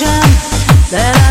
illusion that I